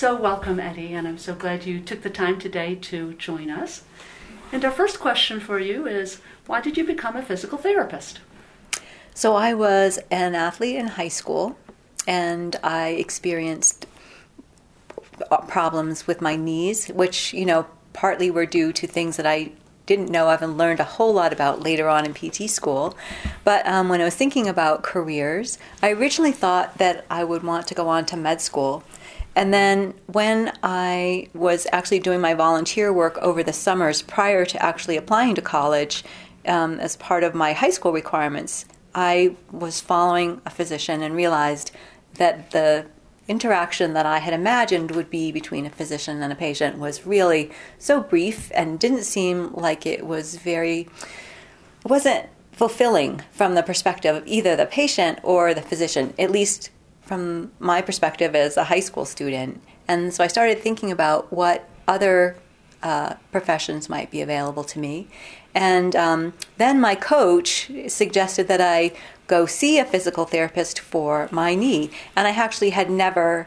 So, welcome, Eddie, and I'm so glad you took the time today to join us. And our first question for you is why did you become a physical therapist? So, I was an athlete in high school and I experienced problems with my knees, which, you know, partly were due to things that I didn't know of and learned a whole lot about later on in PT school. But um, when I was thinking about careers, I originally thought that I would want to go on to med school. And then when I was actually doing my volunteer work over the summers prior to actually applying to college um, as part of my high school requirements, I was following a physician and realized that the interaction that I had imagined would be between a physician and a patient was really so brief and didn't seem like it was very, wasn't fulfilling from the perspective of either the patient or the physician, at least from my perspective as a high school student. And so I started thinking about what other uh, professions might be available to me. And um, then my coach suggested that I go see a physical therapist for my knee. And I actually had never,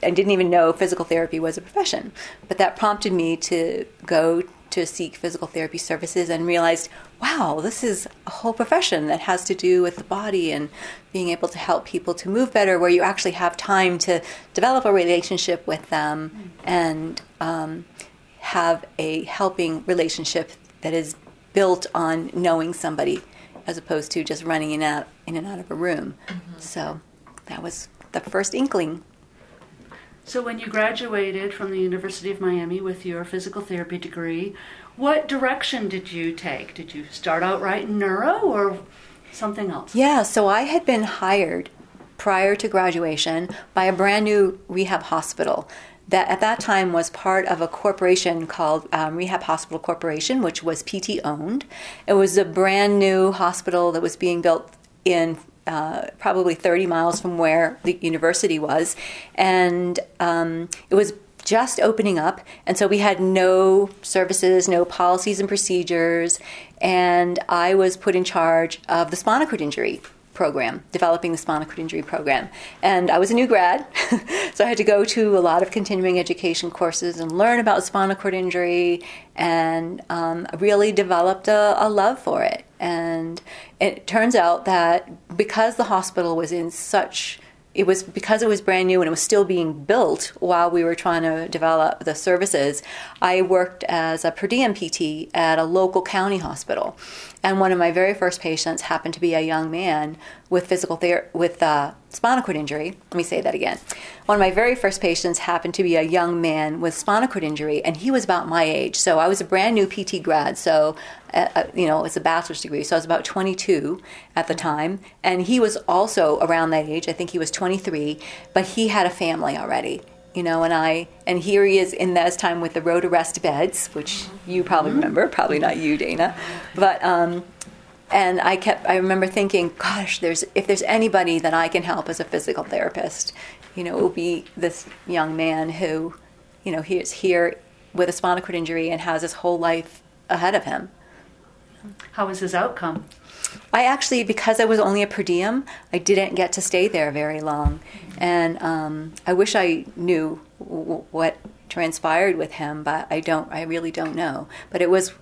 I didn't even know physical therapy was a profession. But that prompted me to go to seek physical therapy services and realized, wow, this is a whole profession that has to do with the body and being able to help people to move better, where you actually have time to develop a relationship with them and um, have a helping relationship that is built on knowing somebody as opposed to just running in, out, in and out of a room. Mm-hmm. So that was the first inkling. So, when you graduated from the University of Miami with your physical therapy degree, what direction did you take? Did you start out right in neuro or something else? Yeah, so I had been hired prior to graduation by a brand new rehab hospital that at that time was part of a corporation called um, Rehab Hospital Corporation, which was PT owned. It was a brand new hospital that was being built in uh, probably 30 miles from where the university was, and um, it was just opening up, and so we had no services, no policies and procedures, and I was put in charge of the spinal cord injury program, developing the spinal cord injury program. And I was a new grad, so I had to go to a lot of continuing education courses and learn about spinal cord injury and um, really developed a, a love for it. And it turns out that because the hospital was in such it was because it was brand new and it was still being built while we were trying to develop the services. I worked as a per diem PT at a local county hospital, and one of my very first patients happened to be a young man with physical ther- with uh, spinal cord injury. Let me say that again. One of my very first patients happened to be a young man with spinal cord injury, and he was about my age. So I was a brand new PT grad. So, uh, uh, you know, it's a bachelor's degree. So I was about 22 at the time, and he was also around that age. I think he was 23, but he had a family already. You know, and I and here he is in that time with the RotoRest beds, which you probably remember, probably not you, Dana, but um, and I kept I remember thinking, gosh, there's if there's anybody that I can help as a physical therapist, you know, it will be this young man who, you know, he is here with a spinal cord injury and has his whole life ahead of him. How was his outcome? I actually, because I was only a per diem, I didn't get to stay there very long, and um, I wish I knew w- what transpired with him, but I don't. I really don't know. But it was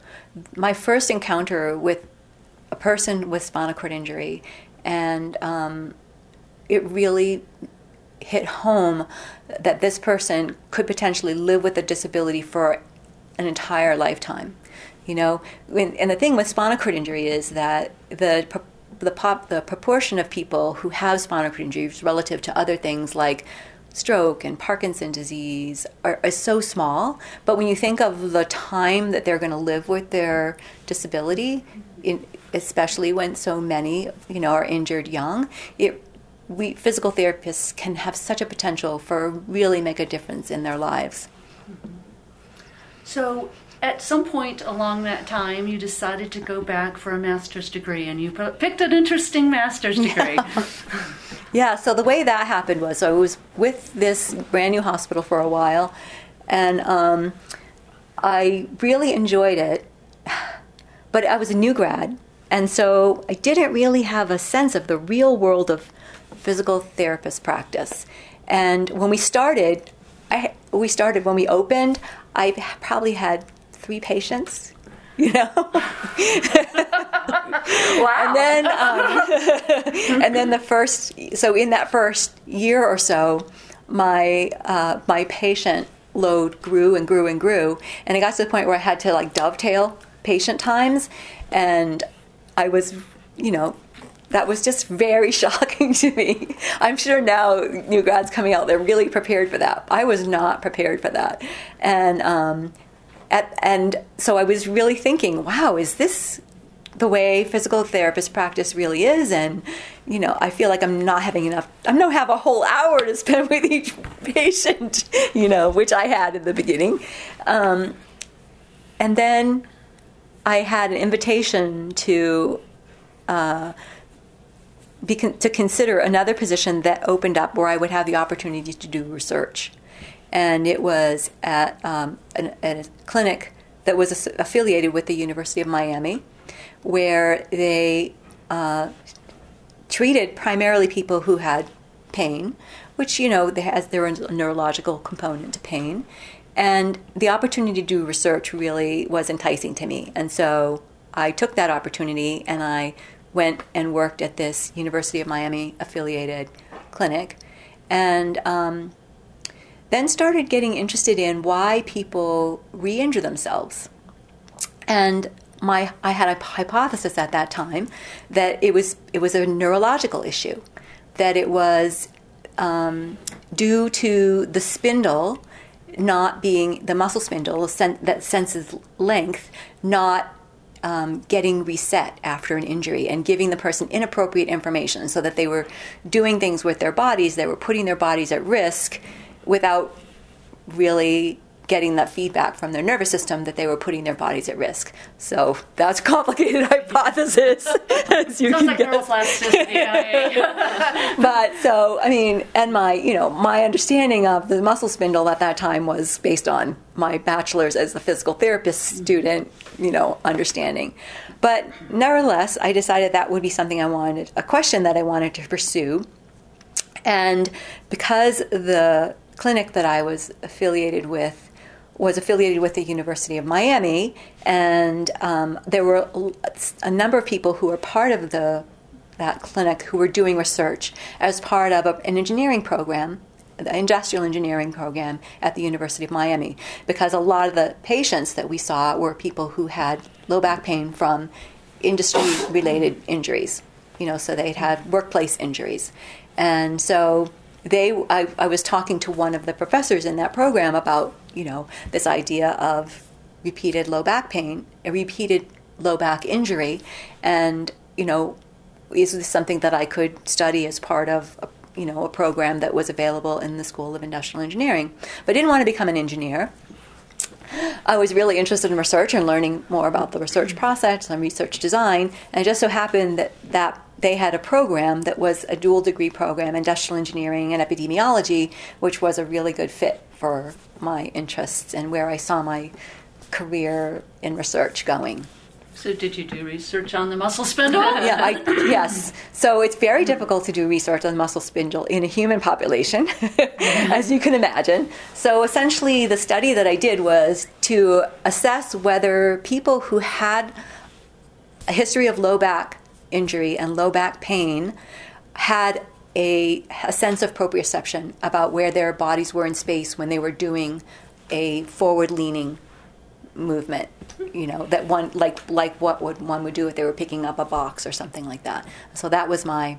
my first encounter with a person with spinal cord injury, and um, it really hit home that this person could potentially live with a disability for an entire lifetime. You know, and the thing with spinal cord injury is that the the pop the proportion of people who have spinal cord injuries relative to other things like stroke and Parkinson disease are, are, so small. But when you think of the time that they're going to live with their disability, in, especially when so many, you know, are injured young, it we physical therapists can have such a potential for really make a difference in their lives. So, at some point along that time, you decided to go back for a master's degree, and you picked an interesting master's degree. Yeah. yeah. So the way that happened was I was with this brand new hospital for a while, and um, I really enjoyed it. But I was a new grad, and so I didn't really have a sense of the real world of physical therapist practice. And when we started, I, we started when we opened, I probably had three patients you know. wow. And then, um, and then the first, so in that first year or so, my uh, my patient load grew and grew and grew, and it got to the point where I had to like dovetail patient times, and I was, you know, that was just very shocking to me. I'm sure now new grads coming out, they're really prepared for that. I was not prepared for that, and um, at, and so I was really thinking, wow, is this the way physical therapist practice really is? And, you know, I feel like I'm not having enough, i'm not have a whole hour to spend with each patient, you know, which I had in the beginning. Um, and then I had an invitation to, uh, be con- to consider another position that opened up where I would have the opportunity to do research and it was at, um, an, a clinic that was affiliated with the University of Miami, where they uh, treated primarily people who had pain, which you know has there a neurological component to pain, and the opportunity to do research really was enticing to me, and so I took that opportunity and I went and worked at this University of Miami affiliated clinic, and um, then started getting interested in why people re injure themselves. And my, I had a hypothesis at that time that it was, it was a neurological issue, that it was um, due to the spindle not being the muscle spindle sen- that senses length not um, getting reset after an injury and giving the person inappropriate information so that they were doing things with their bodies they were putting their bodies at risk without really getting that feedback from their nervous system that they were putting their bodies at risk. So that's a complicated hypothesis, as you Sounds like guess. but so I mean, and my you know my understanding of the muscle spindle at that time was based on my bachelor's as a physical therapist student, you know, understanding. But nevertheless, I decided that would be something I wanted, a question that I wanted to pursue. And because the clinic that I was affiliated with was affiliated with the University of Miami, and um, there were a number of people who were part of the that clinic who were doing research as part of a, an engineering program, the industrial engineering program at the University of Miami, because a lot of the patients that we saw were people who had low back pain from industry-related injuries. You know, so they'd had workplace injuries, and so they I, I was talking to one of the professors in that program about you know this idea of repeated low back pain a repeated low back injury. And you know is this something that i could study as part of a, you know a program that was available in the school of industrial engineering. But I didn't want to become an engineer. I was really interested in research and learning more about the research process and research design. And it just so happened that that they had a program that was a dual degree program, industrial engineering and epidemiology, which was a really good fit for my interests and where I saw my career in research going. So, did you do research on the muscle spindle? yeah, I, yes. So, it's very difficult to do research on muscle spindle in a human population, as you can imagine. So, essentially, the study that I did was to assess whether people who had a history of low back injury and low back pain had a, a sense of proprioception about where their bodies were in space when they were doing a forward leaning movement you know that one like like what would one would do if they were picking up a box or something like that. So that was my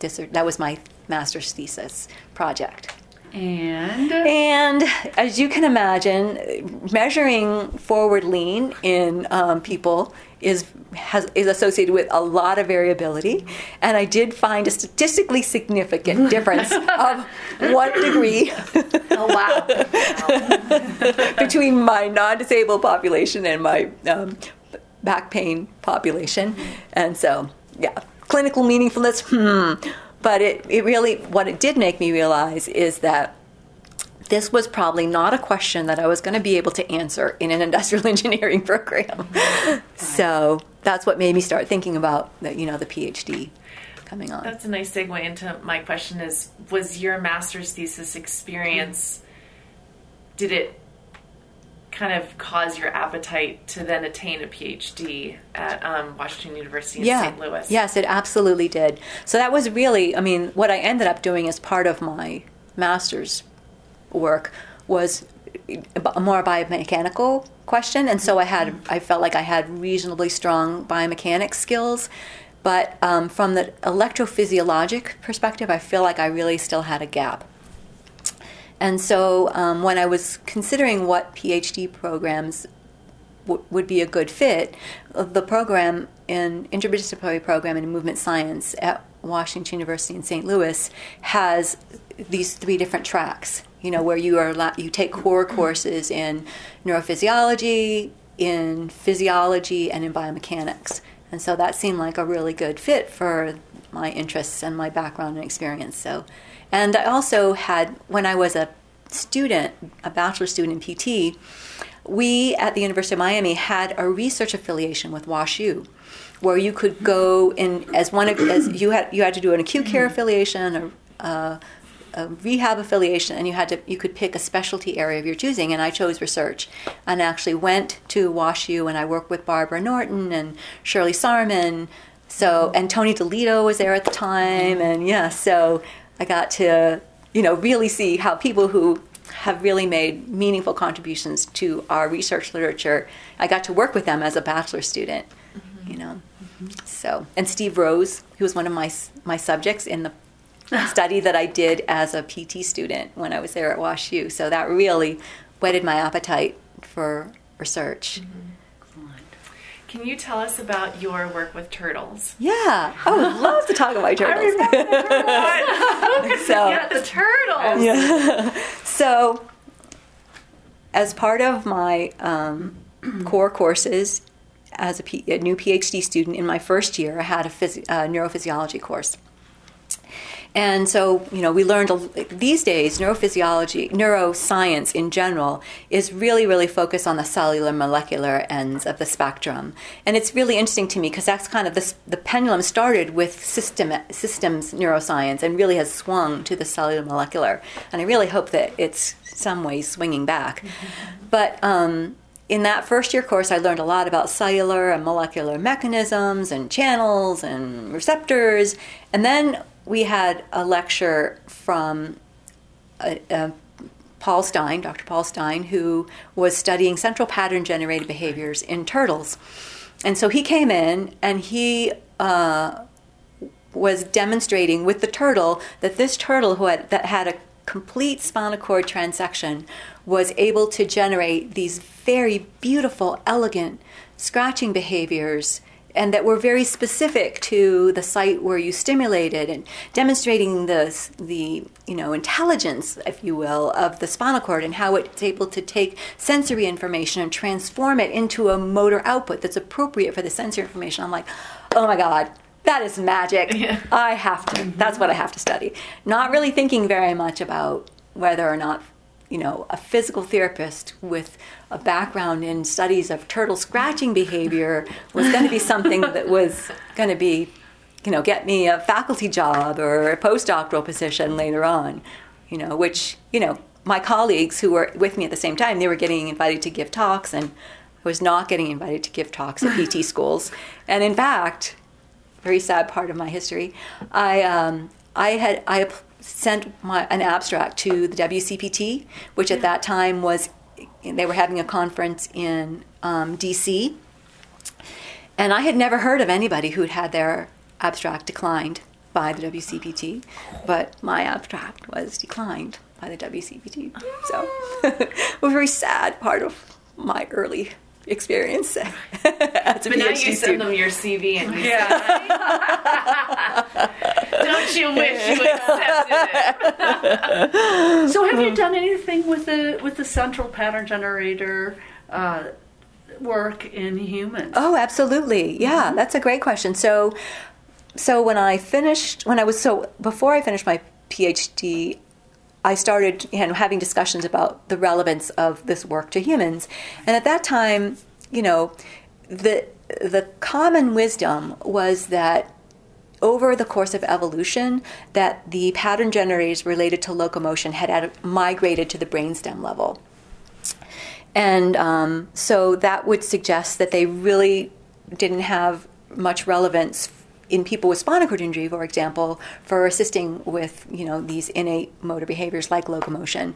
that was my master's thesis project. And? And as you can imagine measuring forward lean in um, people is has, is associated with a lot of variability, and I did find a statistically significant difference of one degree. oh wow! between my non-disabled population and my um, back pain population, and so yeah, clinical meaningfulness. Hmm. But it, it really, what it did make me realize is that this was probably not a question that I was going to be able to answer in an industrial engineering program. so that's what made me start thinking about the, you know the PhD coming on. That's a nice segue into my question is was your master's thesis experience did it kind of cause your appetite to then attain a PhD at um, Washington University in yeah. St. Louis? Yes, it absolutely did. So that was really, I mean, what I ended up doing as part of my master's work was a more biomechanical question, and so I had, I felt like I had reasonably strong biomechanics skills. But um, from the electrophysiologic perspective, I feel like I really still had a gap. And so um, when I was considering what PhD programs would be a good fit, the program in interdisciplinary program in movement science at Washington University in St. Louis has these three different tracks. You know, where you are you take core courses in neurophysiology, in physiology, and in biomechanics. And so that seemed like a really good fit for my interests and my background and experience. So and I also had, when I was a student, a bachelor student in PT, we at the University of Miami had a research affiliation with WashU, where you could go in as one of as you had you had to do an acute care affiliation, or uh, a rehab affiliation, and you had to you could pick a specialty area of your choosing. And I chose research, and actually went to WashU, and I worked with Barbara Norton and Shirley Sahrmann. So and Tony Delitto was there at the time, and yeah, so I got to, you know, really see how people who have really made meaningful contributions to our research literature. I got to work with them as a bachelor student, mm-hmm. you know. Mm-hmm. So, and Steve Rose, who was one of my my subjects in the study that I did as a PT student when I was there at WashU. So that really whetted my appetite for research. Mm-hmm. Can you tell us about your work with turtles? Yeah, I would love to talk about turtles. I remember the turtles. so, yeah, the turtles. Yeah. so, as part of my um, core courses as a, P- a, new PhD student in my first year, I had a phys- uh, neurophysiology course. And so, you know, we learned these days neurophysiology, neuroscience in general is really, really focused on the cellular molecular ends of the spectrum. And it's really interesting to me because that's kind of the, the pendulum started with system, systems neuroscience and really has swung to the cellular molecular. And I really hope that it's some ways swinging back. Mm-hmm. But um, in that first year course, I learned a lot about cellular and molecular mechanisms and channels and receptors. And then we had a lecture from uh, uh, Paul Stein, Dr. Paul Stein, who was studying central pattern generated behaviors in turtles. And so he came in and he uh, was demonstrating with the turtle that this turtle who had, that had a complete spinal cord transection was able to generate these very beautiful, elegant scratching behaviors and that were very specific to the site where you stimulated and demonstrating the, the you know intelligence if you will of the spinal cord and how it's able to take sensory information and transform it into a motor output that's appropriate for the sensory information. I'm like oh my god that is magic. Yeah. i have to that's what i have to study. Not really thinking very much about whether or not you know, a physical therapist with a background in studies of turtle scratching behavior was going to be something that was going to be, you know, get me a faculty job or a postdoctoral position later on, you know, which, you know, my colleagues who were with me at the same time, they were getting invited to give talks and I was not getting invited to give talks at PT schools. And in fact, very sad part of my history, I, um, I had, I sent my, an abstract to the WCPT, which at that time was they were having a conference in um, DC, and I had never heard of anybody who'd had their abstract declined by the WCPT, but my abstract was declined by the WCPT. So a very sad part of my early experience as a but PhD now you send them your CV and you yeah. Don't you wish you accepted it? so, have you done anything with the with the central pattern generator? Uh, work in humans oh absolutely yeah mm-hmm. that's a great question so so when i finished when i was so before i finished my phd I started you know, having discussions about the relevance of this work to humans. And at that time, you know, the the common wisdom was that over the course of evolution that the pattern generators related to locomotion had ad- migrated to the brainstem level. And um, so that would suggest that they really didn't have much relevance in people with spinal cord injury, for example, for assisting with you know these innate motor behaviors like locomotion.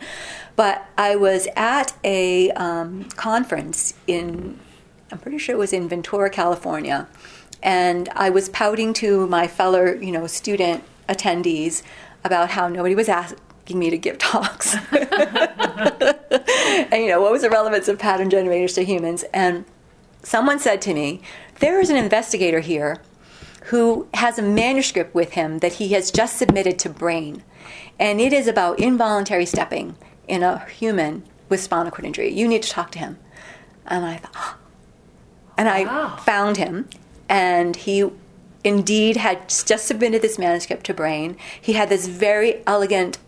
But I was at a um, conference in, I'm pretty sure it was in Ventura, California, and I was pouting to my fellow you know student attendees about how nobody was asking me to give talks, and you know what was the relevance of pattern generators to humans, and someone said to me, "There is an investigator here." Who has a manuscript with him that he has just submitted to Brain. And it is about involuntary stepping in a human with spinal cord injury. You need to talk to him. And I thought, oh. and I wow. found him, and he indeed had just submitted this manuscript to Brain. He had this very elegant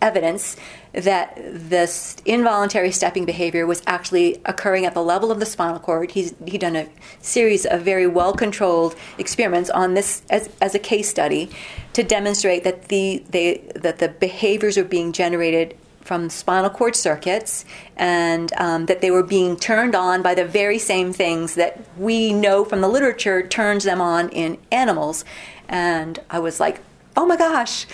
evidence that this involuntary stepping behavior was actually occurring at the level of the spinal cord. He's he done a series of very well controlled experiments on this as, as a case study to demonstrate that the they, that the behaviors are being generated from spinal cord circuits and um, that they were being turned on by the very same things that we know from the literature turns them on in animals. And I was like, oh my gosh,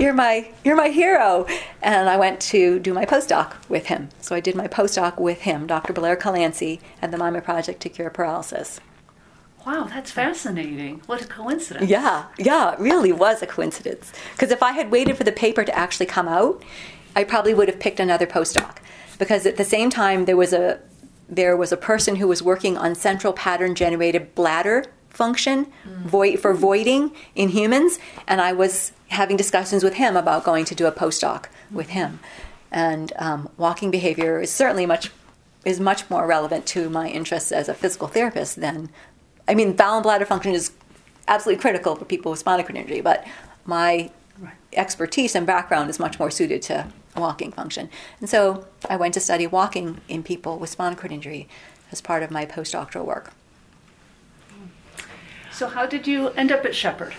you're my you're my hero. And i went to do my postdoc with him. So i did my postdoc with him dr blair Calancie at the Miami project to cure paralysis. Wow that's fascinating. What a coincidence. Yeah yeah it really was a coincidence. Because if i had waited for the paper to actually come out i probably would have picked another postdoc. Because at the same time there was a there was a person who was working on central pattern generated bladder function mm. void, for voiding in humans and i was having discussions with him about going to do a postdoc with him. And um, walking behavior is certainly much is much more relevant to my interests as a physical therapist than I mean, bowel and bladder function is absolutely critical for people with spinal cord injury, but my expertise and background is much more suited to walking function. And so I went to study walking in people with spinal cord injury as part of my postdoctoral work. So, how did you end up at Shepherd?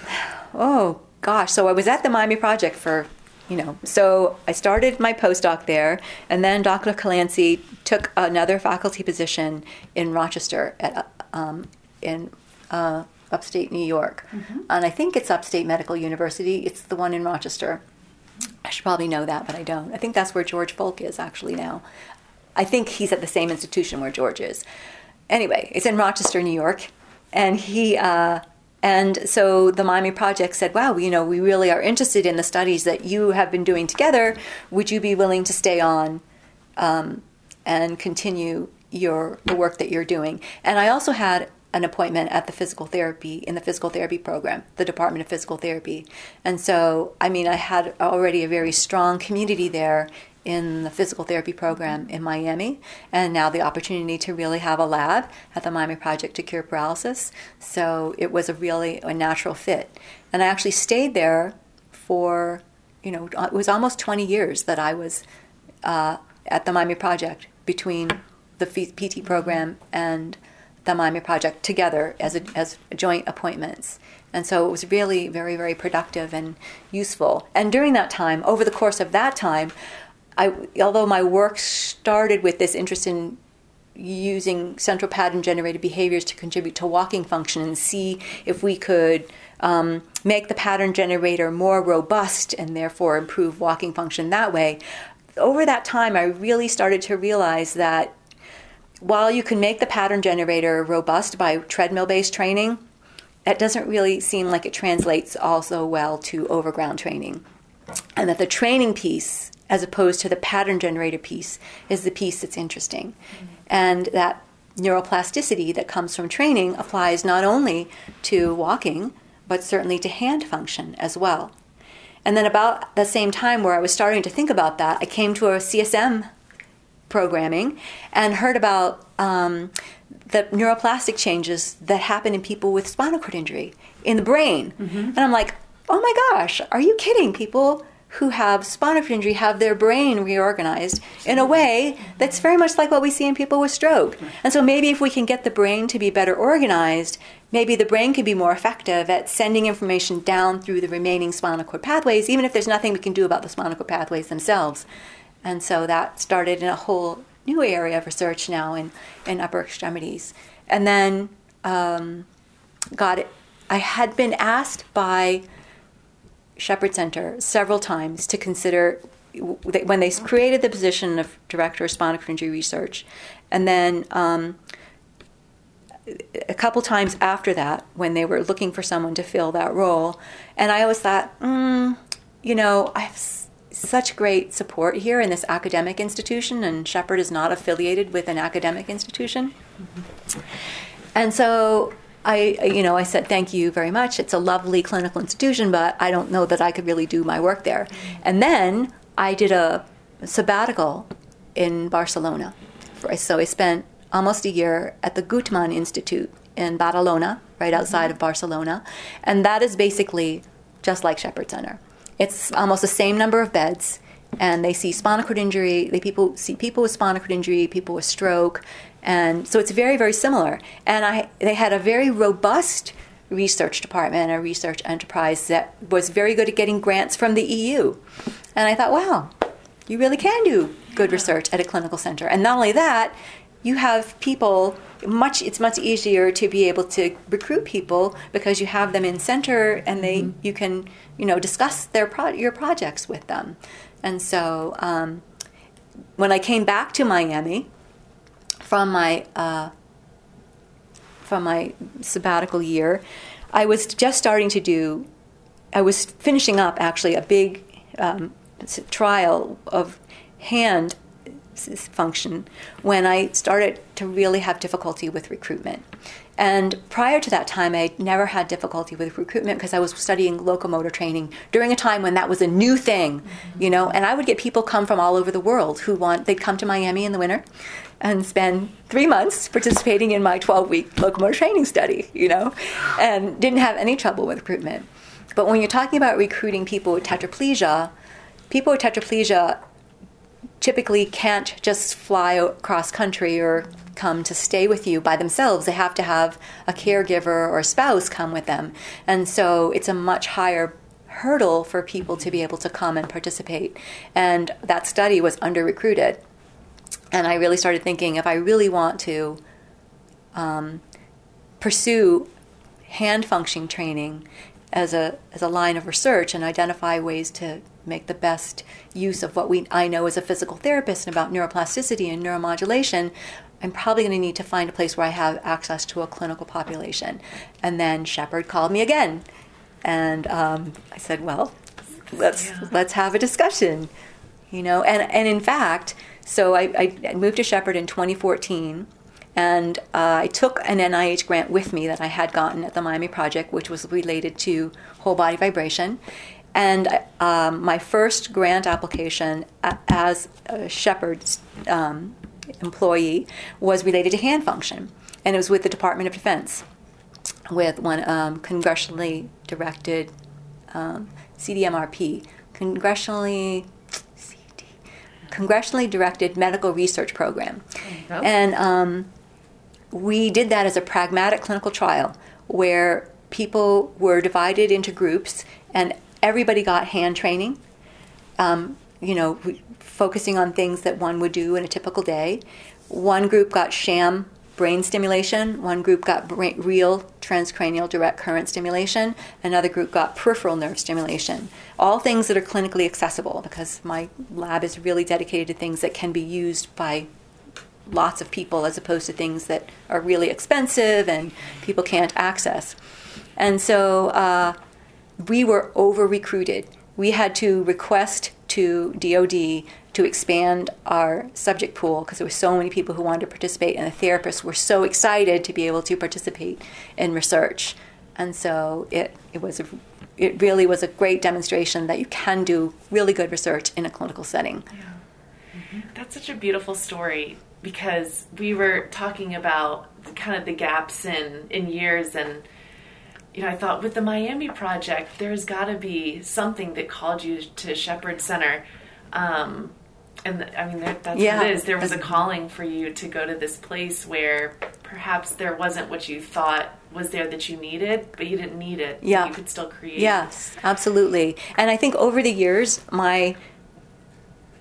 Oh, gosh, so I was at the Miami Project for, you know, so I started my postdoc there, and then Dr. Calancie took another faculty position in Rochester at, um, in uh, upstate New York. Mm-hmm. And I think it's Upstate Medical University. It's the one in Rochester. I should probably know that, but I don't. I think that's where George Fulk is actually now. I think he's at the same institution where George is. Anyway, it's in Rochester, New York. And he, uh, and so the Miami Project said, wow, you know, we really are interested in the studies that you have been doing together. Would you be willing to stay on um, and continue your the work that you're doing? And I also had an appointment at the physical therapy in the physical therapy program, the Department of Physical Therapy. And so, I mean, I had already a very strong community there in the physical therapy program in Miami, and now the opportunity to really have a lab at the Miami Project to Cure Paralysis. So it was a really a natural fit. And I actually stayed there for, you know, it was almost 20 years that I was uh, at the Miami Project between the PT program and the Miami Project together as, a, as joint appointments. And so it was really very, very productive and useful. And during that time, over the course of that time, I, although my work started with this interest in using central pattern generated behaviors to contribute to walking function and see if we could um, make the pattern generator more robust and therefore improve walking function that way. Over that time, I really started to realize that while you can make the pattern generator robust by treadmill based training, that doesn't really seem like it translates also well to overground training. And that the training piece as opposed to the pattern generator piece is the piece that's interesting. Mm-hmm. And that neuroplasticity that comes from training applies not only to walking, but certainly to hand function as well. And then, about the same time where I was starting to think about that, I came to a CSM programming and heard about um, the neuroplastic changes that happen in people with spinal cord injury in the brain. Mm-hmm. And I'm like, oh my gosh, are you kidding? People who have spinal cord injury have their brain reorganized in a way that's very much like what we see in people with stroke. And so maybe if we can get the brain to be better organized, maybe the brain could be more effective at sending information down through the remaining spinal cord pathways, even if there's nothing we can do about the spinal cord pathways themselves. And so that started in a whole new area of research now in, in upper extremities. And then um, got it. I had been asked by Shepherd Center several times to consider when they created the position of director of spinal cord injury research, and then um, a couple times after that when they were looking for someone to fill that role, and I always thought, mm, you know, I have such great support here in this academic institution, and Shepherd is not affiliated with an academic institution, mm-hmm. and so I, you know, I said, thank you very much. It's a lovely clinical institution, but I don't know that I could really do my work there. And then I did a sabbatical in Barcelona. So I spent almost a year at the Guttmann Institute in Badalona, right mm-hmm. outside of Barcelona. And that is basically just like Shepherd Center. It's almost the same number of beds, and they see spinal cord injury. They people see people with spinal cord injury, people with stroke, and so it's very, very similar. And I, they had a very robust research department, a research enterprise that was very good at getting grants from the EU. And I thought, wow, you really can do good research at a clinical center. And not only that, you have people much it's much easier to be able to recruit people because you have them in center and they mm-hmm. you can you know discuss their pro- your projects with them and so um, when i came back to miami from my uh, from my sabbatical year, I was just starting to do. I was finishing up actually a big um, trial of hand function when I started to really have difficulty with recruitment. And prior to that time, I never had difficulty with recruitment because I was studying locomotor training during a time when that was a new thing, mm-hmm. you know. And I would get people come from all over the world who want, they'd come to Miami in the winter and spend three months participating in my 12 week locomotor training study, you know, and didn't have any trouble with recruitment. But when you're talking about recruiting people with tetraplegia, people with tetraplegia typically can't just fly across country or come to stay with you by themselves. They have to have a caregiver or a spouse come with them. And so it's a much higher hurdle for people to be able to come and participate. And that study was under recruited. And I really started thinking if I really want to um, pursue hand function training as a, as a line of research and identify ways to make the best use of what we I know as a physical therapist and about neuroplasticity and neuromodulation, I'm probably going to need to find a place where I have access to a clinical population. And then Shepherd called me again, and um, I said, "Well, let's yeah. let's have a discussion." You know, and and in fact, so I, I moved to Shepherd in 2014. And uh, I took an NIH grant with me that I had gotten at the Miami Project, which was related to whole body vibration. And um, my first grant application as a Shepherd's um, employee was related to hand function, and it was with the Department of Defense, with one um, congressionally directed um, CDMRP, congressionally congressionally directed medical research program, and um, we did that as a pragmatic clinical trial where people were divided into groups and everybody got hand training. Um, you know, focusing on things that one would do in a typical day. One group got sham brain stimulation, one group got brain, real transcranial direct current stimulation, another group got peripheral nerve stimulation. All things that are clinically accessible because my lab is really dedicated to things that can be used by lots of people as opposed to things that are really expensive and people can't access. And so uh, we were over recruited. We had to request to DOD to expand our subject pool because there were so many people who wanted to participate, and the therapists were so excited to be able to participate in research. And so it, it was a, it really was a great demonstration that you can do really good research in a clinical setting. Yeah. Mm-hmm. That's such a beautiful story because we were talking about kind of the gaps in in years and you know, I thought with the Miami project, there's got to be something that called you to Shepherd Center. Um, and th- I mean, there, that's Yeah. what it is. There was a calling for you to go to this place where perhaps there wasn't what you thought was there that you needed, but you didn't need it. Yeah. You could still create. Yes, absolutely. And I think over the years, my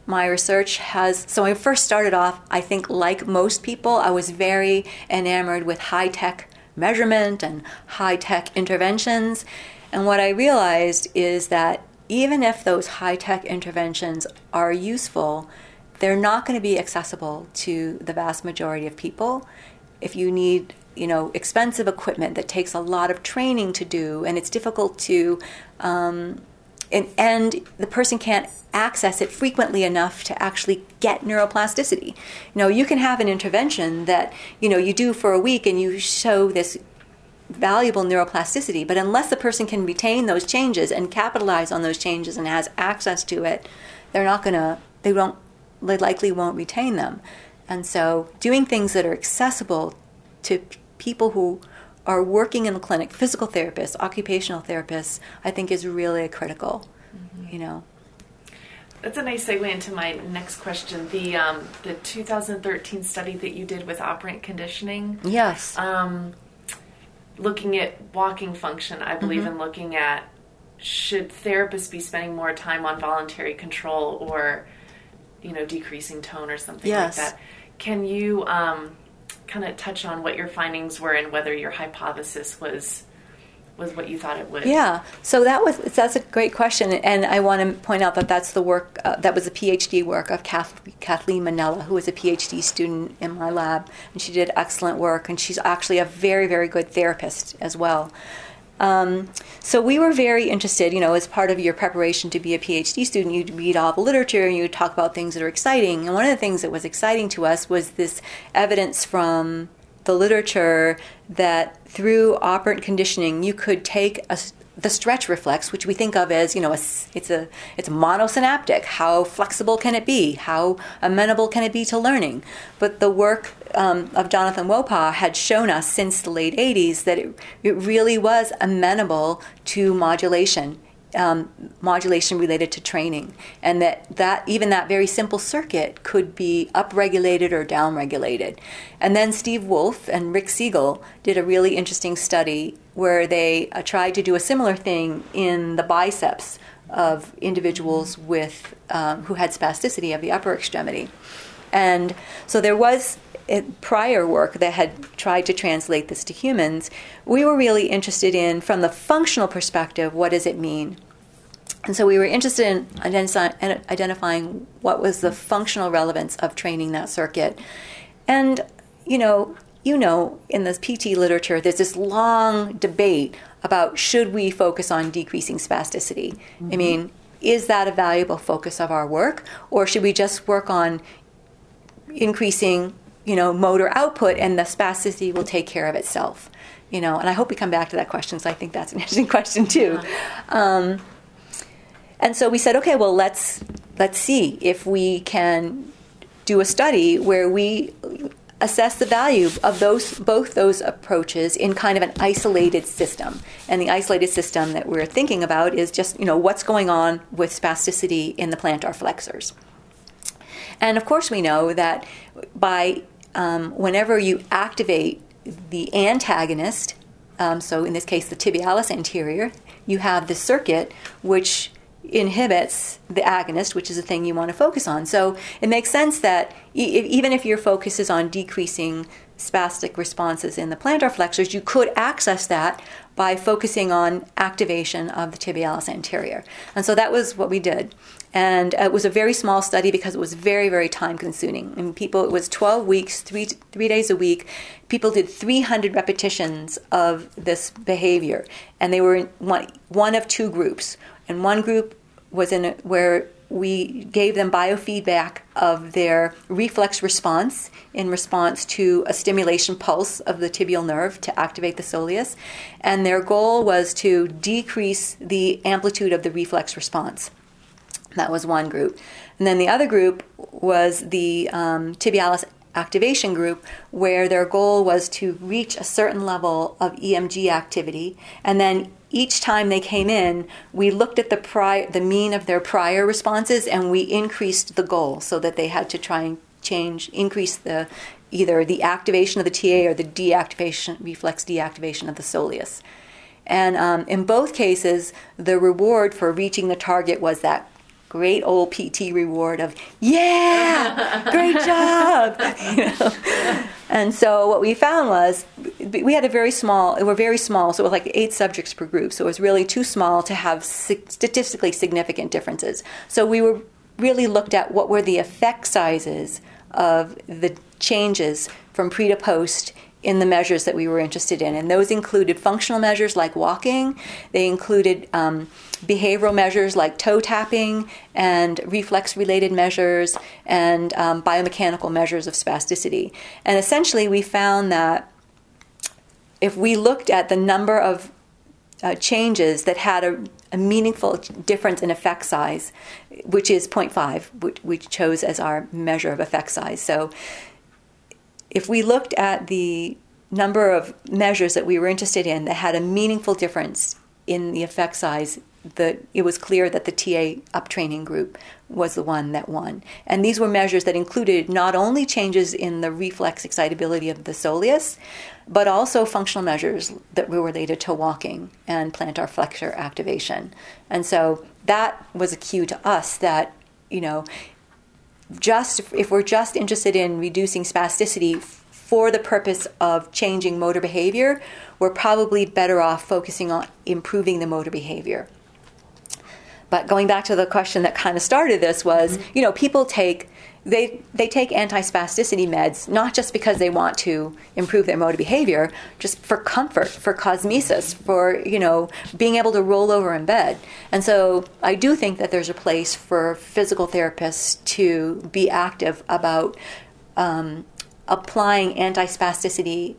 my research has so when I first started off, I think like most people, I was very enamored with high tech measurement and high tech interventions. And what I realized is that even if those high tech interventions are useful, they're not going to be accessible to the vast majority of people. If you need, you know, expensive equipment that takes a lot of training to do, and it's difficult to, um, and, and the person can't access it frequently enough to actually get neuroplasticity. You know, you can have an intervention that, you know, you do for a week and you show this valuable neuroplasticity, but unless the person can retain those changes and capitalize on those changes and has access to it, they're not going to, they won't, they likely won't retain them. And so doing things that are accessible to p- people who are working in the clinic, physical therapists, occupational therapists, I think is really critical, mm-hmm. you know. That's a nice segue into my next question. The um, the 2013 study that you did with operant conditioning, Yes. um, looking at walking function, I believe Mm-hmm. in looking at should therapists be spending more time on voluntary control or you know decreasing tone or something Yes. like that. Can you um, kind of touch on what your findings were and whether your hypothesis was was what you thought it would? Yeah, so that was that's a great question, and I want to point out that that's the work uh, that was a PhD work of Kath, Kathleen Manella, who was a PhD student in my lab, and she did excellent work, and she's actually a very very good therapist as well. Um, so we were very interested, you know, as part of your preparation to be a PhD student, you'd read all the literature and you'd talk about things that are exciting. And one of the things that was exciting to us was this evidence from the literature that through operant conditioning you could take a, the stretch reflex, which we think of as you know a it's a it's monosynaptic. How flexible can it be? How amenable can it be to learning? But the work um, of Jonathan Wolpaw had shown us since the late 80s that it, it really was amenable to modulation um, modulation related to training, and that, that even that very simple circuit could be upregulated or downregulated. And then Steve Wolf and Rick Segal did a really interesting study where they uh, tried to do a similar thing in the biceps of individuals with um, who had spasticity of the upper extremity. And so there was uh, prior work that had tried to translate this to humans. We were really interested in, from the functional perspective, what does it mean? And so we were interested in identify, identifying what was the functional relevance of training that circuit. And, you know, you know, in the PT literature, there's this long debate about should we focus on decreasing spasticity? I mean, is that a valuable focus of our work? Or should we just work on increasing, you know, motor output and the spasticity will take care of itself? You know, and I hope we come back to that question, so I think that's an interesting question too. Um, and so we said, okay, well, let's let's see if we can do a study where we assess the value of those both those approaches in kind of an isolated system. And the isolated system that we're thinking about is just you know what's going on with spasticity in the plantar flexors. And of course, we know that by um, whenever you activate the antagonist, um, so in this case the tibialis anterior, you have the circuit which inhibits the agonist, which is the thing you want to focus on. So it makes sense that e- even if your focus is on decreasing spastic responses in the plantar flexors, you could access that by focusing on activation of the tibialis anterior. And so that was what we did. And uh, it was a very small study because it was very, very time consuming. And people, it was 12 weeks, three, three days a week. People did 300 repetitions of this behavior. And they were in one, one of two groups. And one group was in a, where we gave them biofeedback of their reflex response in response to a stimulation pulse of the tibial nerve to activate the soleus. And their goal was to decrease the amplitude of the reflex response. That was one group. And then the other group was the um, tibialis activation group where their goal was to reach a certain level of EMG activity and then each time they came in we looked at the prior the mean of their prior responses and we increased the goal so that they had to try and change increase the either the activation of the TA or the deactivation reflex deactivation of the soleus and um, in both cases the reward for reaching the target was that great old PT reward of yeah, great job. you know? And so what we found was we had a very small, we were very small, so it was like eight subjects per group. So it was really too small to have statistically significant differences. So we were really looked at what were the effect sizes of the changes from pre to post in the measures that we were interested in. And those included functional measures like walking, they included um, behavioral measures like toe tapping, and reflex related measures, and um, biomechanical measures of spasticity. And essentially, we found that if we looked at the number of uh, changes that had a, a, meaningful difference in effect size, which is 0.5, which we chose as our measure of effect size. So if we looked at the number of measures that we were interested in that had a meaningful difference in the effect size, the, it was clear that the TA uptraining group was the one that won. And these were measures that included not only changes in the reflex excitability of the soleus, but also functional measures that were related to walking and plantar flexor activation. And so that was a cue to us that, you know, just if we're just interested in reducing spasticity for the purpose of changing motor behavior, we're probably better off focusing on improving the motor behavior. But going back to the question that kind of started this was, mm-hmm. you know, people take they they take anti-spasticity meds not just because they want to improve their motor behavior, just for comfort, for cosmesis, for you know being able to roll over in bed. And so I do think that there's a place for physical therapists to be active about um, applying anti-spasticity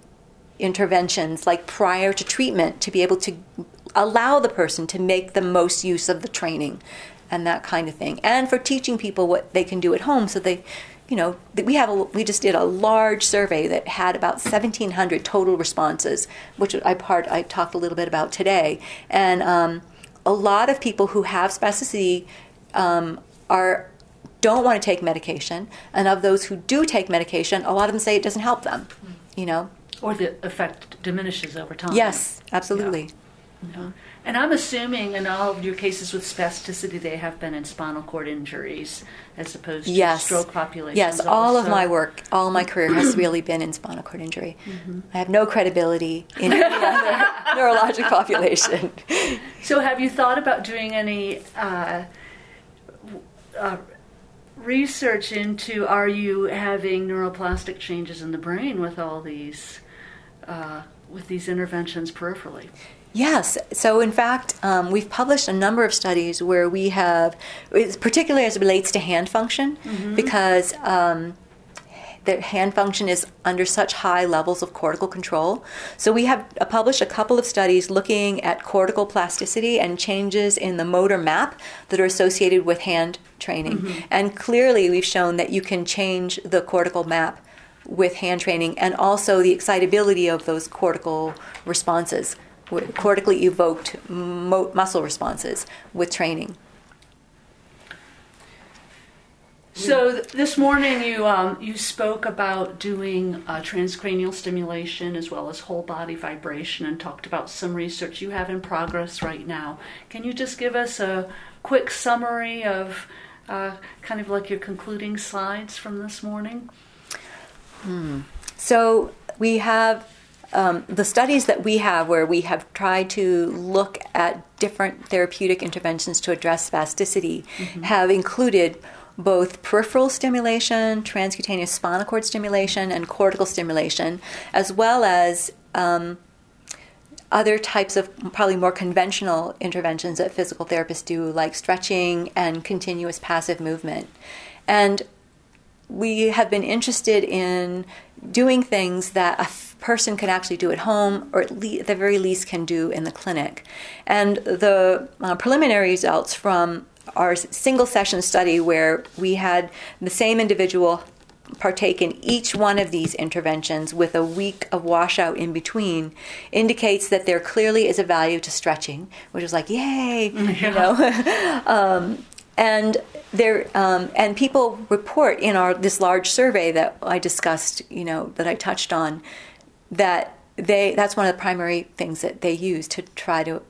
interventions like prior to treatment to be able to allow the person to make the most use of the training and that kind of thing. And for teaching people what they can do at home so they you know we have a, we just did a large survey that had about 1700 total responses which i part i talked a little bit about today. And um, a lot of people who have spasticity um, are don't want to take medication. And of those who do take medication a lot of them say it doesn't help them you know? Or the effect diminishes over time. Yes absolutely. Yeah. Yeah. And I'm assuming in all of your cases with spasticity, they have been in spinal cord injuries as opposed to yes. stroke populations. Yes, all of my work, all my career has really been in spinal cord injury. Mm-hmm. I have no credibility in any other neurologic population. So, have you thought about doing any uh, uh, research into are you having neuroplastic changes in the brain with all these? Uh, with these interventions peripherally? Yes. So, in fact, um, we've published a number of studies where we have, particularly as it relates to hand function, mm-hmm. because um, the hand function is under such high levels of cortical control. So, we have uh, published a couple of studies looking at cortical plasticity and changes in the motor map that are associated with hand training. Mm-hmm. And clearly, we've shown that you can change the cortical map with hand training and also the excitability of those cortical responses cortically evoked mo- muscle responses with training. So th- this morning you um, you spoke about doing uh, transcranial stimulation as well as whole body vibration and talked about some research you have in progress right now. Can you just give us a quick summary of uh, kind of like your concluding slides from this morning? Hmm. So we have um, the studies that we have where we have tried to look at different therapeutic interventions to address spasticity mm-hmm. have included both peripheral stimulation, transcutaneous spinal cord stimulation, and cortical stimulation, as well as um, other types of probably more conventional interventions that physical therapists do, like stretching and continuous passive movement. And we have been interested in doing things that a person can actually do at home or at, le- at the very least can do in the clinic. And the uh, preliminary results from our single session study where we had the same individual partake in each one of these interventions with a week of washout in between indicates that there clearly is a value to stretching, which is like, yay, you know. um, and there um, and people report in our this large survey that I discussed, you know, that I touched on, that they that's one of the primary things that they use to try to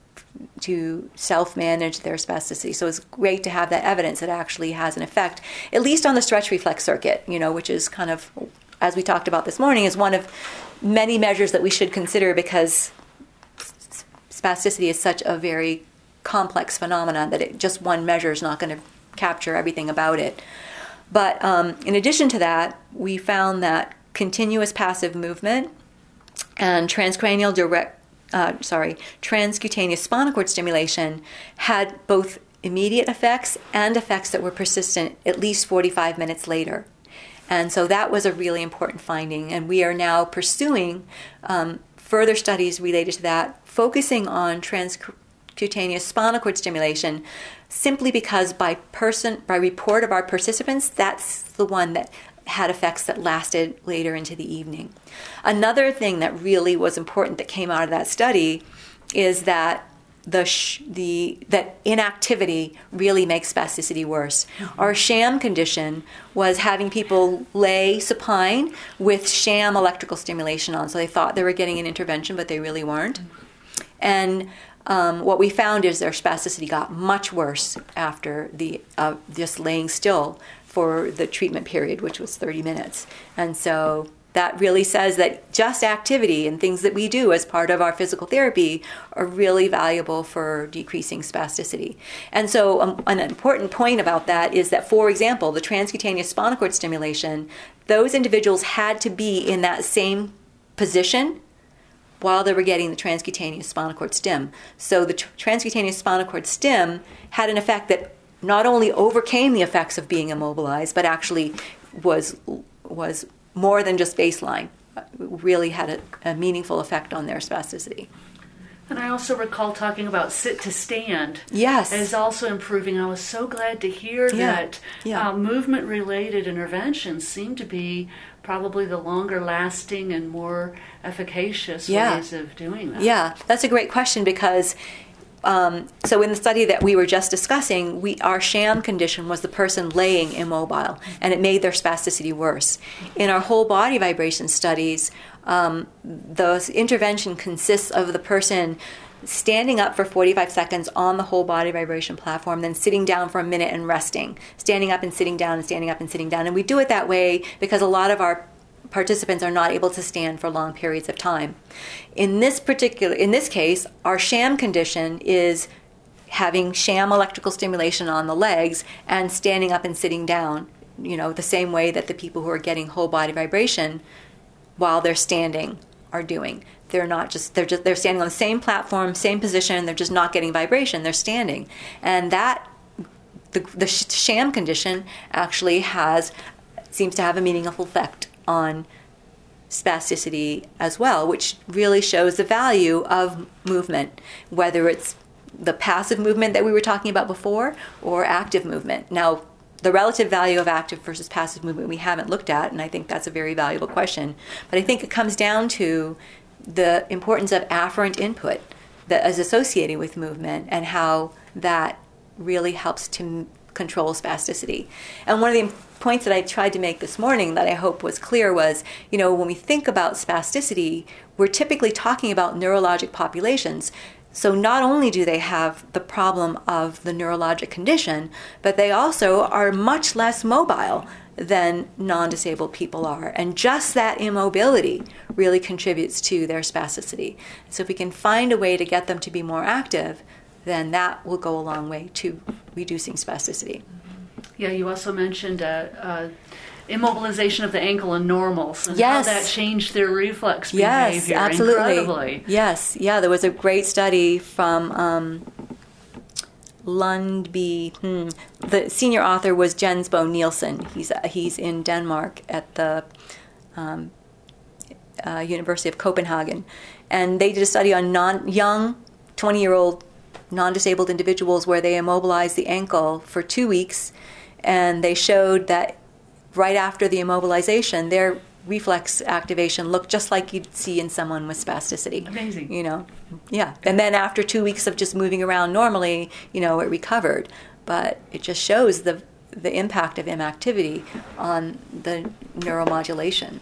to self manage their spasticity. So it's great to have that evidence that actually has an effect, at least on the stretch reflex circuit, you know, which is kind of, as we talked about this morning, is one of many measures that we should consider because spasticity is such a very complex phenomenon that it, just one measure is not going to capture everything about it. But um, in addition to that, we found that continuous passive movement and transcranial direct uh, sorry, transcutaneous spinal cord stimulation had both immediate effects and effects that were persistent at least 45 minutes later. And so that was a really important finding. And we are now pursuing um, further studies related to that, focusing on transcutaneous spinal cord stimulation simply because by person by report of our participants that's the one that had effects that lasted later into the evening. Another thing that really was important that came out of that study is that the sh- the that inactivity really makes spasticity worse. Mm-hmm. Our sham condition was having people lay supine with sham electrical stimulation on, so they thought they were getting an intervention, but they really weren't. Mm-hmm. And um, what we found is their spasticity got much worse after the uh, just laying still for the treatment period, which was 30 minutes. And so that really says that just activity and things that we do as part of our physical therapy are really valuable for decreasing spasticity. And so, um, an important point about that is that, for example, the transcutaneous spinal cord stimulation, those individuals had to be in that same position while they were getting the transcutaneous spinal cord stim. So, the tr- transcutaneous spinal cord stim had an effect that not only overcame the effects of being immobilized, but actually was was more than just baseline. Really had a, a meaningful effect on their spasticity. And I also recall talking about sit to stand. Yes. As also improving. I was so glad to hear yeah. that yeah. Uh, movement related interventions seem to be probably the longer lasting and more efficacious yeah. ways of doing that. Yeah, that's a great question because um, so in the study that we were just discussing, we, our sham condition was the person laying immobile, and it made their spasticity worse. In our whole body vibration studies, um, the intervention consists of the person standing up for 45 seconds on the whole body vibration platform, then sitting down for a minute and resting, standing up and sitting down and standing up and sitting down. And we do it that way because a lot of our participants are not able to stand for long periods of time. In this particular in this case, our sham condition is having sham electrical stimulation on the legs and standing up and sitting down, you know, the same way that the people who are getting whole body vibration while they're standing are doing. They're not just they're just they're standing on the same platform, same position, they're just not getting vibration, they're standing. And that the, the sham condition actually has seems to have a meaningful effect on spasticity as well, which really shows the value of movement, whether it's the passive movement that we were talking about before or active movement. Now, the relative value of active versus passive movement we haven't looked at, and I think that's a very valuable question. But I think it comes down to the importance of afferent input that is associated with movement and how that really helps to control spasticity. And one of the points that I tried to make this morning that I hope was clear was, you know, when we think about spasticity, we're typically talking about neurologic populations. So not only do they have the problem of the neurologic condition, but they also are much less mobile than non disabled people are. And just that immobility really contributes to their spasticity. So if we can find a way to get them to be more active, then that will go a long way to reducing spasticity. Yeah, you also mentioned uh, uh, immobilization of the ankle in normals and yes. how that changed their reflex behavior yes, absolutely. Incredibly. Yes, yeah, there was a great study from um, Lundbye. Hmm. The senior author was Jens Bo Nielsen. He's uh, he's in Denmark at the um, uh, University of Copenhagen, and they did a study on non young twenty year old non disabled individuals where they immobilized the ankle for two weeks and they showed that right after the immobilization, their reflex activation looked just like you'd see in someone with spasticity. Amazing. You know, yeah. And then after two weeks of just moving around normally, you know, it recovered. But it just shows the the impact of inactivity on the neuromodulation.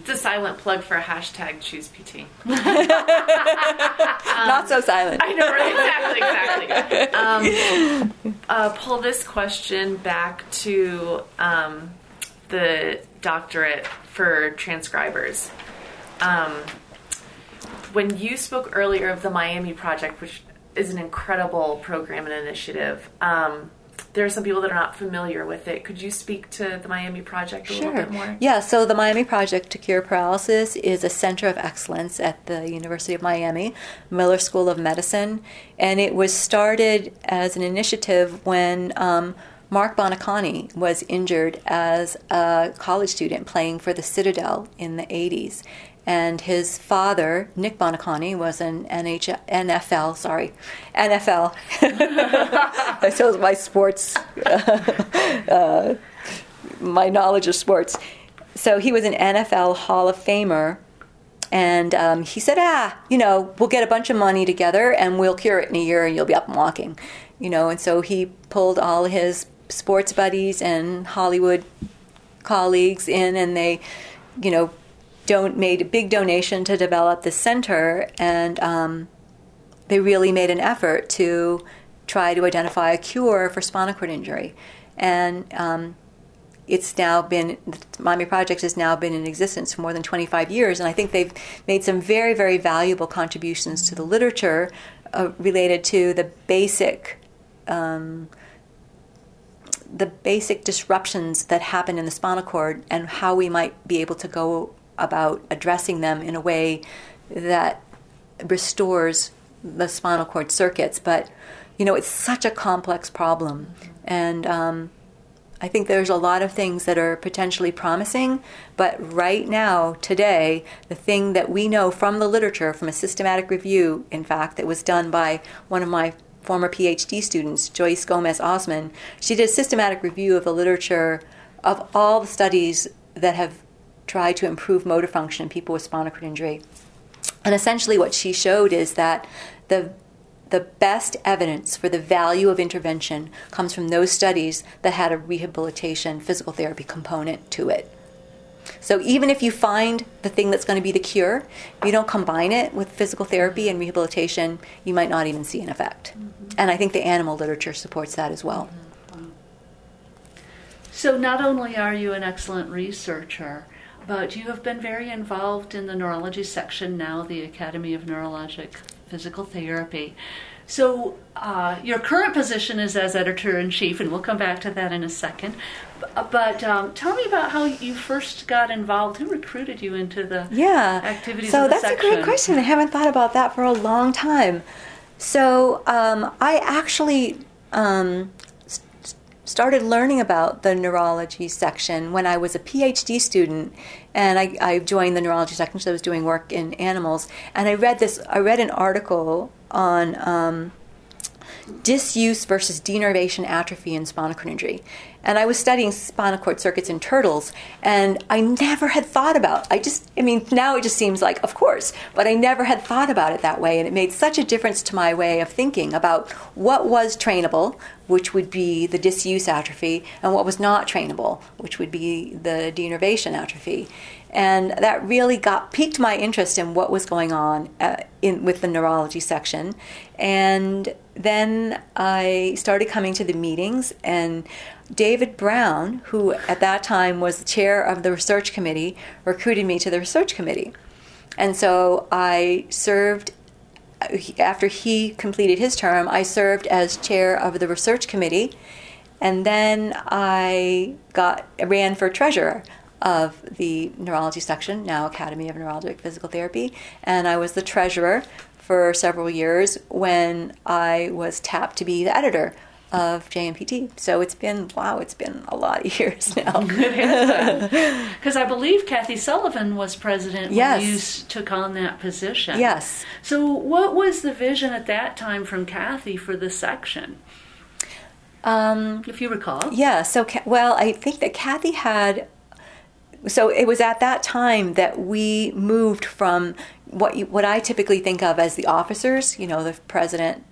It's a silent plug for a hashtag choose PT. Not so silent. I know, right? Exactly, exactly. Um, uh, pull this question back to um, the doctorate for transcribers. Um, when you spoke earlier of the Miami Project, which is an incredible program and initiative, um, there are some people that are not familiar with it. Could you speak to the Miami Project a Sure. little bit more? Yeah, so the Miami Project to Cure Paralysis is a center of excellence at the University of Miami, Miller School of Medicine, and it was started as an initiative when um, Marc Buoniconti was injured as a college student playing for the Citadel in the 80s. And his father, Nick Buoniconti, was an NFL, sorry, NFL. so was my sports my knowledge of sports. So he was an NFL Hall of Famer, and um, he said, "Ah, you know, we'll get a bunch of money together and we'll cure it in a year, and you'll be up and walking." You know, and so he pulled all his sports buddies and Hollywood colleagues in, and they, you know, don't made a big donation to develop the center, and um, they really made an effort to try to identify a cure for spinal cord injury, and um, it's now been the Miami Project has now been in existence for more than 25 years, and I think they've made some very very valuable contributions to the literature uh, related to the basic. Um, the basic disruptions that happen in the spinal cord and how we might be able to go about addressing them in a way that restores the spinal cord circuits. But you know, it's such a complex problem, and um, I think there's a lot of things that are potentially promising. But right now, today, the thing that we know from the literature, from a systematic review, in fact, that was done by one of my former PhD students, Joyce Gomes-Osman, she did a systematic review of the literature of all the studies that have tried to improve motor function in people with spinal cord injury. And essentially, what she showed is that the the best evidence for the value of intervention comes from those studies that had a rehabilitation physical therapy component to it. So even if you find the thing that's going to be the cure, if you don't combine it with physical therapy and rehabilitation, you might not even see an effect. Mm-hmm. And I think the animal literature supports that as well. Mm-hmm. So not only are you an excellent researcher, but you have been very involved in the neurology section now, the Academy of Neurologic Physical Therapy. So, uh, your current position is as editor in chief, and we'll come back to that in a second. But um, tell me about how you first got involved. Who recruited you into the yeah. activities so of the that's section? a great question. I haven't thought about that for a long time. So um, I actually um, st- started learning about the neurology section when I was a PhD student, and I, I joined the neurology section. So I was doing work in animals, and I read this. I read an article on um, disuse versus denervation atrophy in spinal cord injury. And I was studying spinal cord circuits in turtles, and I never had thought about. I just, I mean, now it just seems like, of course, but I never had thought about it that way, and it made such a difference to my way of thinking about what was trainable, which would be the disuse atrophy, and what was not trainable, which would be the denervation atrophy and that really got piqued my interest in what was going on uh, in with the neurology section. And then I started coming to the meetings and David Brown who at that time was the chair of the research committee recruited me to the research committee. And so I served after he completed his term I served as chair of the research committee. And then I got ran for treasurer of the neurology section, now Academy of Neurologic Physical Therapy, and I was the treasurer for several years when I was tapped to be the editor of JNPT. So it's been wow, it's been a lot of years now. Because I believe Kathy Sullivan was president Yes. when you took on that position. yes. So what was the vision at that time from Kathy for the section? Um, if you recall. Yeah. So, well, I think that Kathy had. So it was at that time that we moved from what you, what I typically think of as the officers. You know, the president,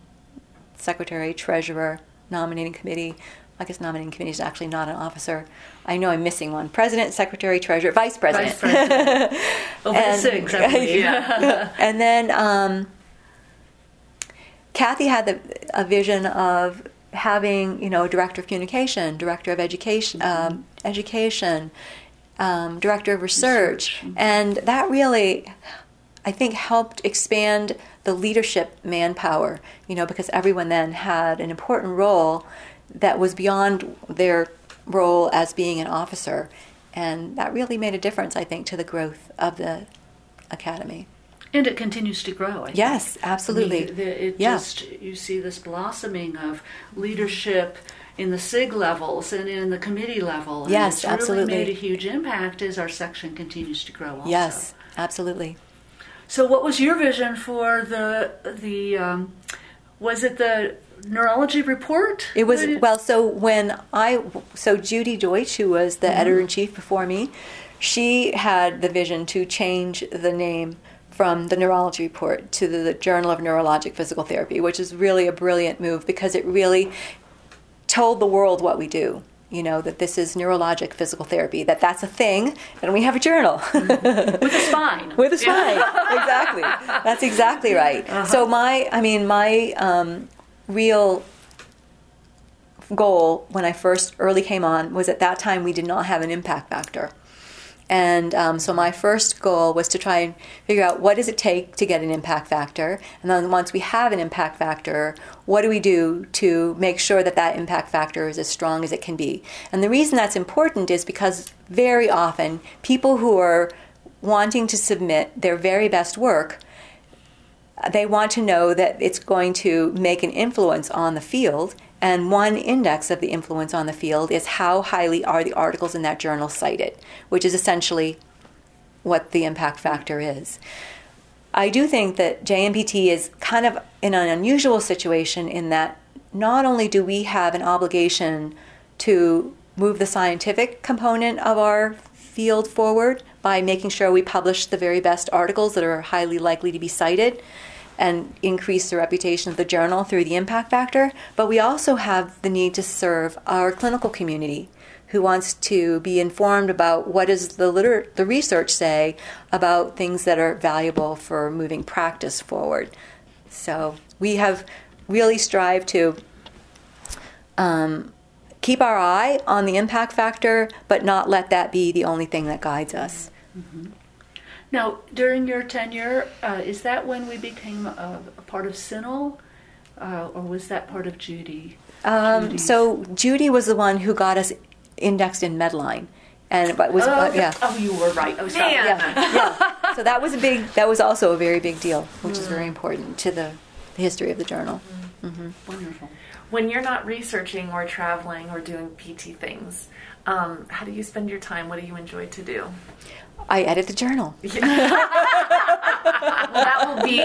secretary, treasurer, nominating committee. I guess nominating committee is actually not an officer. I know I'm missing one: president, secretary, treasurer, vice president. Vice president. And- six, Yeah. and then um, Kathy had the, a vision of having, you know, director of communication, director of education, um, education, um, director of research, Research. and that really, I think, helped expand the leadership manpower. You know, because everyone then had an important role that was beyond their role as being an officer, and that really made a difference, I think, to the growth of the academy. And it continues to grow. I think. Yes, absolutely. I mean, the- it Yeah. just you see this blossoming of leadership in the SIG levels and in the committee level. And Yes, it's really absolutely. made a huge impact as our section continues to grow. Also. Yes, absolutely. So, what was your vision for the the? Um, was it the neurology report? It was well. So when I so Judy Deutsch, who was the editor in chief before me, she had the vision to change the name from the neurology report to the, the Journal of Neurologic Physical Therapy, which is really a brilliant move because it really told the world what we do. You know that this is neurologic physical therapy. That that's a thing, and we have a journal. with a spine. with a spine. exactly. That's exactly right. So my, I mean, my um, real goal when I first early came on was at that time we did not have an impact factor. And um, so my first goal was to try and figure out what does it take to get an impact factor, and then once we have an impact factor, what do we do to make sure that that impact factor is as strong as it can be? And the reason that's important is because very often people who are wanting to submit their very best work they want to know that it's going to make an influence on the field and one index of the influence on the field is how highly are the articles in that journal cited which is essentially what the impact factor is. I do think that jnpt is kind of in an unusual situation in that not only do we have an obligation to move the scientific component of our field forward by making sure we publish the very best articles that are highly likely to be cited and increase the reputation of the journal through the impact factor, but we also have the need to serve our clinical community who wants to be informed about what does the liter- the research say about things that are valuable for moving practice forward. So we have really strived to um, keep our eye on the impact factor, but not let that be the only thing that guides us. Now, during your tenure, uh, is that when we became a, a part of CINAHL, uh, or was that part of Judy? Um, so Judy was the one who got us indexed in Medline, and but was oh, uh, yeah. oh, you were right. Oh, sorry. Man. Yeah, yeah. So that was a big. That was also a very big deal, which is very important to the, the history of the journal. Wonderful. When you're not researching or traveling or doing PT things, um, how do you spend your time? What do you enjoy to do? I edit the journal. Well, that will be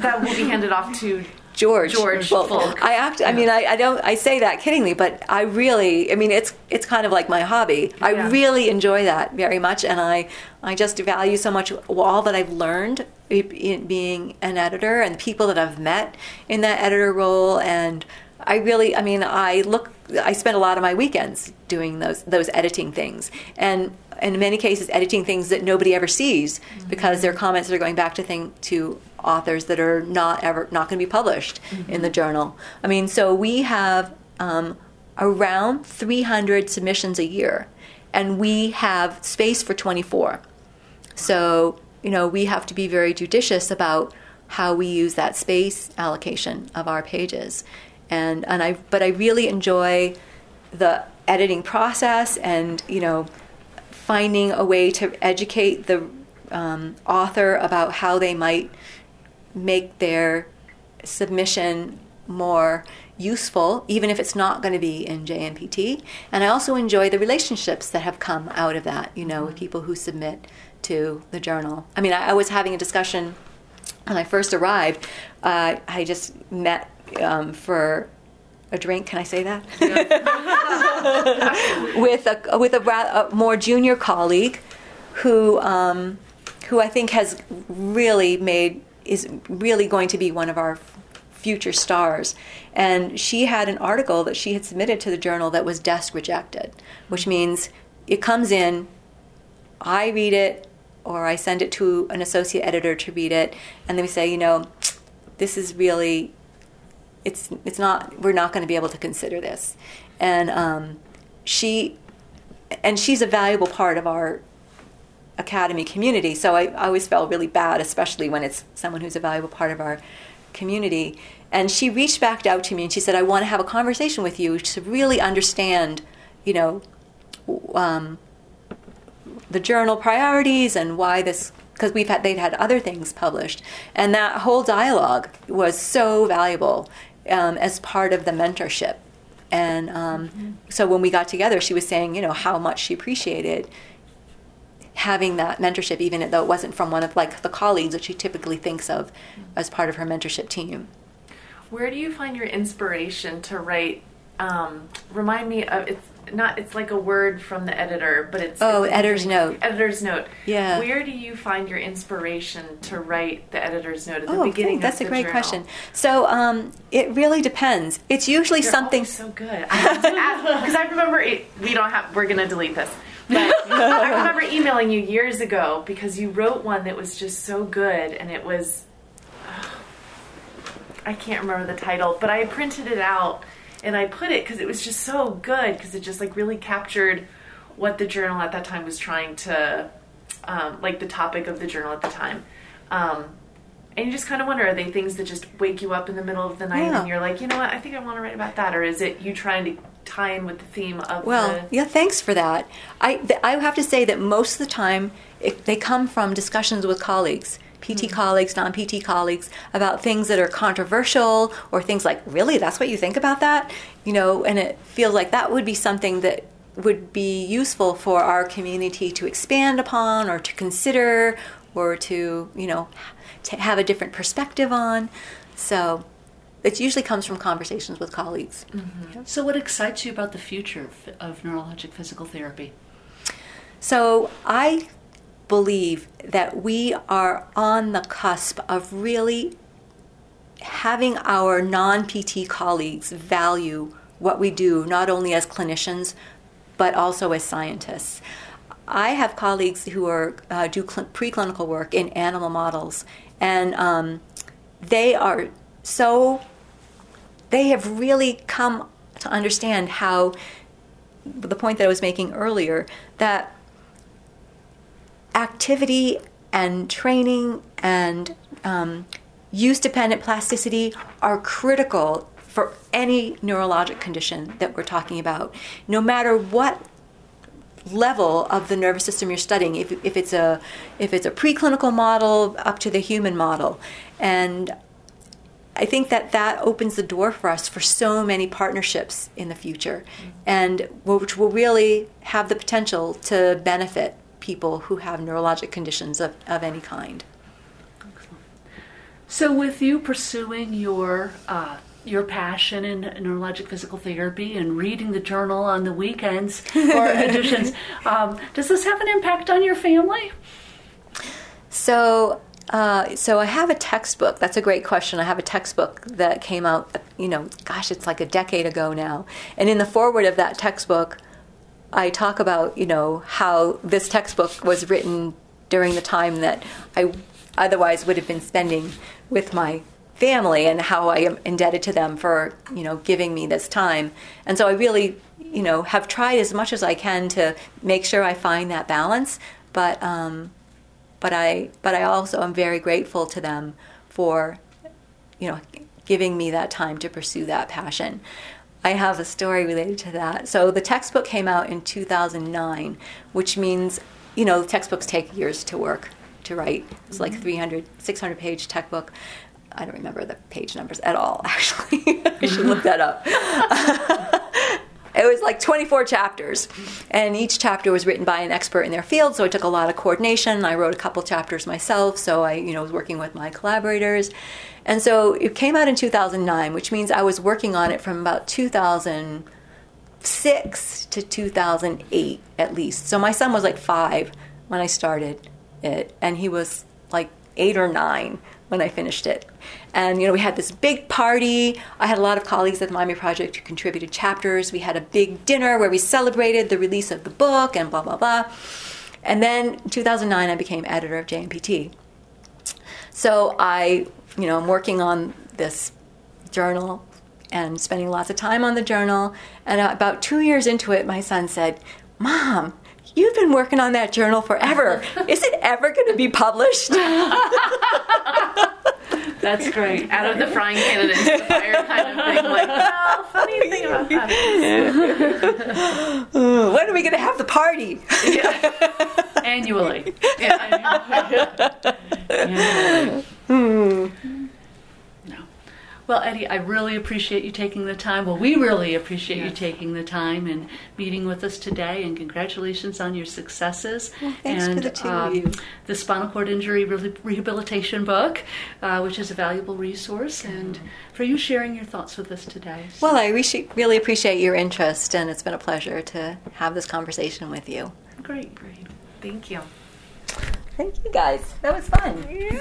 that will be handed off to George. George Well, Fulk. I act. I mean, I, I don't. I say that kiddingly, but I really. I mean, it's it's kind of like my hobby. I Yeah. really enjoy that very much, and I I just value so much all that I've learned in being an editor and the people that I've met in that editor role, and I really. I mean, I look. I spend a lot of my weekends doing those those editing things, and in many cases, editing things that nobody ever sees because their comments are going back to thing to authors that are not ever not going to be published in the journal. I mean, so we have um, around 300 submissions a year, and we have space for 24. So you know we have to be very judicious about how we use that space allocation of our pages, and and I but I really enjoy the editing process and you know finding a way to educate the um, author about how they might make their submission more useful, even if it's not going to be in JNPT. And I also enjoy the relationships that have come out of that, you know, with people who submit to the journal. I mean, I, I was having a discussion when I first arrived. Uh, I just met um, for a drink. Can I say that? with a with a, a more junior colleague, who um, who I think has really made is really going to be one of our future stars. And she had an article that she had submitted to the journal that was desk rejected, which means it comes in, I read it, or I send it to an associate editor to read it, and then we say, you know, this is really, it's it's not, we're not going to be able to consider this, and um, she, and she's a valuable part of our academy community. So I, I always felt really bad, especially when it's someone who's a valuable part of our community. And she reached back out to me and she said, I want to have a conversation with you to really understand, you know, um, the journal priorities and why this because we've had they'd had other things published and that whole dialogue was so valuable um, as part of the mentorship and um, mm-hmm. so when we got together she was saying you know how much she appreciated having that mentorship, even though it wasn't from one of like the colleagues that she typically thinks of as part of her mentorship team. Where do you find your inspiration to write? Um, remind me of it's not it's like a word from the editor, but it's oh it's editor's note. Editor's note. Yeah. Where do you find your inspiration to write the editor's note at the beginning? oh, beginning? that's a great journal? question. So um, it really depends. It's usually They're something so good. because I remember it, we don't have. We're gonna delete this. But I remember emailing you years ago because you wrote one that was just so good, and it was. I can't remember the title, but I printed it out and I put it because it was just so good because it just like really captured what the journal at that time was trying to, um, like the topic of the journal at the time. Um, and you just kind of wonder are they things that just wake you up in the middle of the night yeah. and you're like, you know what, I think I want to write about that, or is it you trying to tie in with the theme of well the... yeah thanks for that i th- i have to say that most of the time it, they come from discussions with colleagues pt mm-hmm. colleagues non-pt colleagues about things that are controversial or things like really that's what you think about that you know and it feels like that would be something that would be useful for our community to expand upon or to consider or to you know to have a different perspective on so it usually comes from conversations with colleagues. Mm-hmm. So, what excites you about the future of neurologic physical therapy? So, I believe that we are on the cusp of really having our non PT colleagues value what we do, not only as clinicians, but also as scientists. I have colleagues who are uh, do cl- preclinical work in animal models, and um, they are so they have really come to understand how the point that I was making earlier that activity and training and um, use dependent plasticity are critical for any neurologic condition that we're talking about, no matter what level of the nervous system you're studying if, if it's a if it's a preclinical model up to the human model. And I think that that opens the door for us for so many partnerships in the future, and which will really have the potential to benefit people who have neurologic conditions of, of any kind. So, with you pursuing your uh, your passion in neurologic physical therapy and reading the journal on the weekends or editions, um, does this have an impact on your family? So uh, so I have a textbook. That's a great question. I have a textbook that came out, you know, gosh, it's like a decade ago now. And in the foreword of that textbook, I talk about, you know, how this textbook was written during the time that I otherwise would have been spending with my family and how I am indebted to them for, you know, giving me this time. And so I really, you know, have tried as much as I can to make sure I find that balance. But um, but I but I also am very grateful to them for you know giving me that time to pursue that passion. I have a story related to that. So the textbook came out in 2009, which means you know textbooks take years to work to write. It's like mm-hmm. 300 600 page textbook. I don't remember the page numbers at all actually. I should look that up. it was like 24 chapters, and each chapter was written by an expert in their field. So it took a lot of coordination. I wrote a couple chapters myself, so I, you know, was working with my collaborators, and so it came out in 2009, which means I was working on it from about 2006 to 2008 at least. So my son was like five when I started it, and he was like eight or nine when I finished it. And you know, we had this big party. I had a lot of colleagues at the Miami Project who contributed chapters. We had a big dinner where we celebrated the release of the book and blah blah blah. And then in 2009, I became editor of JNPT. So I, you know, I'm working on this journal and spending lots of time on the journal. And about two years into it, my son said, "Mom." You've been working on that journal forever. Is it ever going to be published? That's great. Out of the frying pan and into the fire kind of thing. Like, well, funny thing about that when are we going to have the party? Annually. yeah. Annually. No. Well, Eddie, I really appreciate you taking the time. Well, we really appreciate you taking the time and meeting with us today. And congratulations on your successes. Well, thanks for and the two of you. the spinal cord injury Re- rehabilitation book, uh, which is a valuable resource, and for you sharing your thoughts with us today. So- Well, I re- really appreciate your interest, and it's been a pleasure to have this conversation with you. great, great. Thank you. Thank you guys. That was fun. Good.